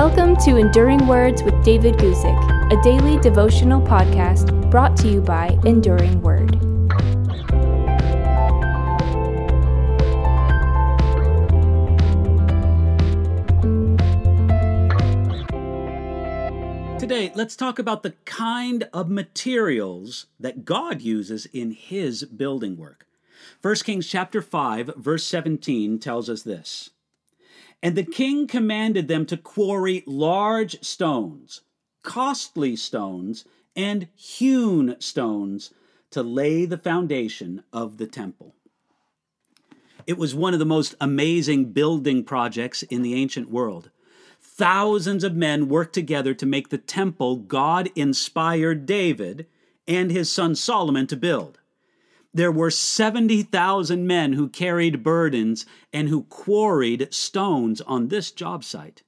Welcome to Enduring Words with David Guzik, a daily devotional podcast brought to you by Enduring Word. Today, let's talk about the kind of materials that God uses in his building work. 1 Kings chapter 5 verse 17 tells us this. And the king commanded them to quarry large stones, costly stones, and hewn stones to lay the foundation of the temple. It was one of the most amazing building projects in the ancient world. Thousands of men worked together to make the temple God inspired David and his son Solomon to build there were 70,000 men who carried burdens and who quarried stones on this job site.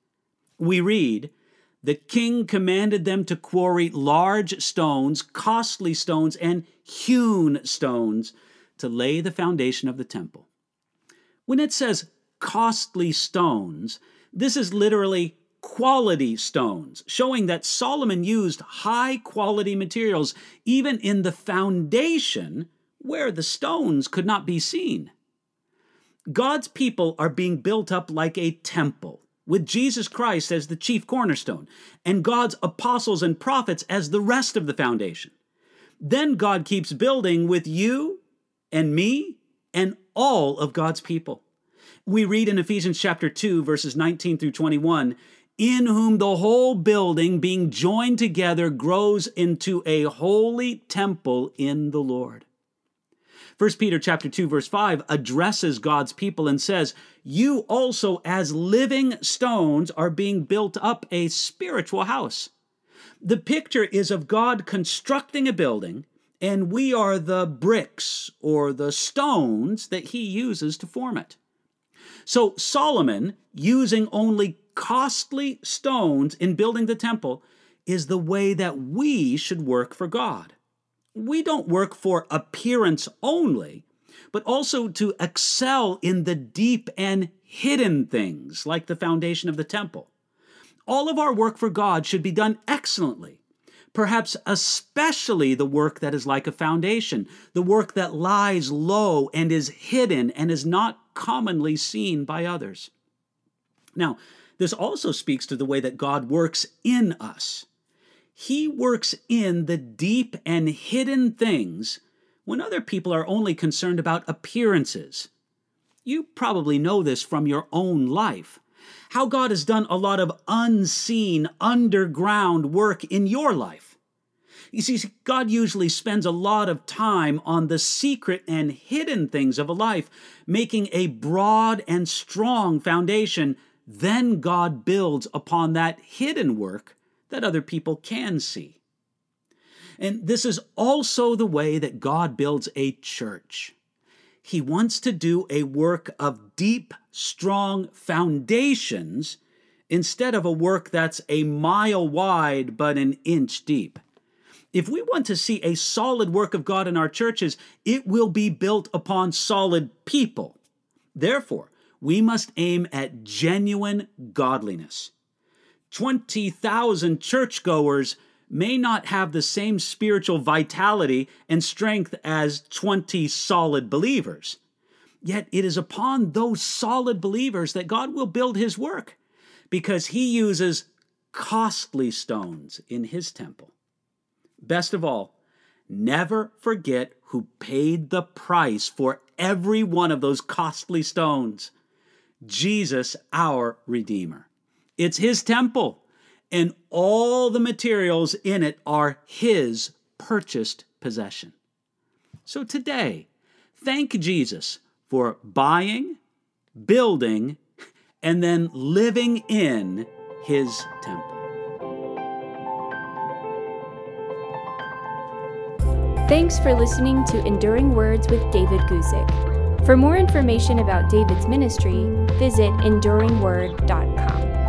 We read, the king commanded them to quarry large stones, costly stones, and hewn stones to lay the foundation of the temple. When it says costly stones, this is literally quality stones, showing that Solomon used high quality materials even in the foundation where the stones could not be seen. God's people are being built up like a temple, with Jesus Christ as the chief cornerstone, and God's apostles and prophets as the rest of the foundation. Then God keeps building with you and me and all of God's people. We read in Ephesians chapter 2, verses 19 through 21 in whom the whole building being joined together grows into a holy temple in the Lord. 1 Peter chapter 2 verse 5 addresses God's people and says, "You also as living stones are being built up a spiritual house." The picture is of God constructing a building and we are the bricks or the stones that he uses to form it. So Solomon, using only costly stones in building the temple, is the way that we should work for God we don't work for appearance only, but also to excel in the deep and hidden things, like the foundation of the temple. All of our work for God should be done excellently, perhaps especially the work that is like a foundation, the work that lies low and is hidden and is not commonly seen by others. Now, this also speaks to the way that God works in us. He works in the deep and hidden things when other people are only concerned about appearances. You probably know this from your own life. How God has done a lot of unseen, underground work in your life. You see, God usually spends a lot of time on the secret and hidden things of a life, making a broad and strong foundation. Then God builds upon that hidden work that other people can see. And this is also the way that God builds a church. He wants to do a work of deep, strong foundations instead of a work that's a mile wide but an inch deep. If we want to see a solid work of God in our churches, it will be built upon solid people. Therefore, we must aim at genuine godliness. 20,000 churchgoers may not have the same spiritual vitality and strength as 20 solid believers. Yet it is upon those solid believers that God will build his work because he uses costly stones in his temple. Best of all, never forget who paid the price for every one of those costly stones Jesus, our Redeemer. It's His temple, and all the materials in it are His purchased possession. So today, thank Jesus for buying, building, and then living in His temple. Thanks for listening to Enduring Words with David Guzik. For more information about David's ministry, visit enduringword.com.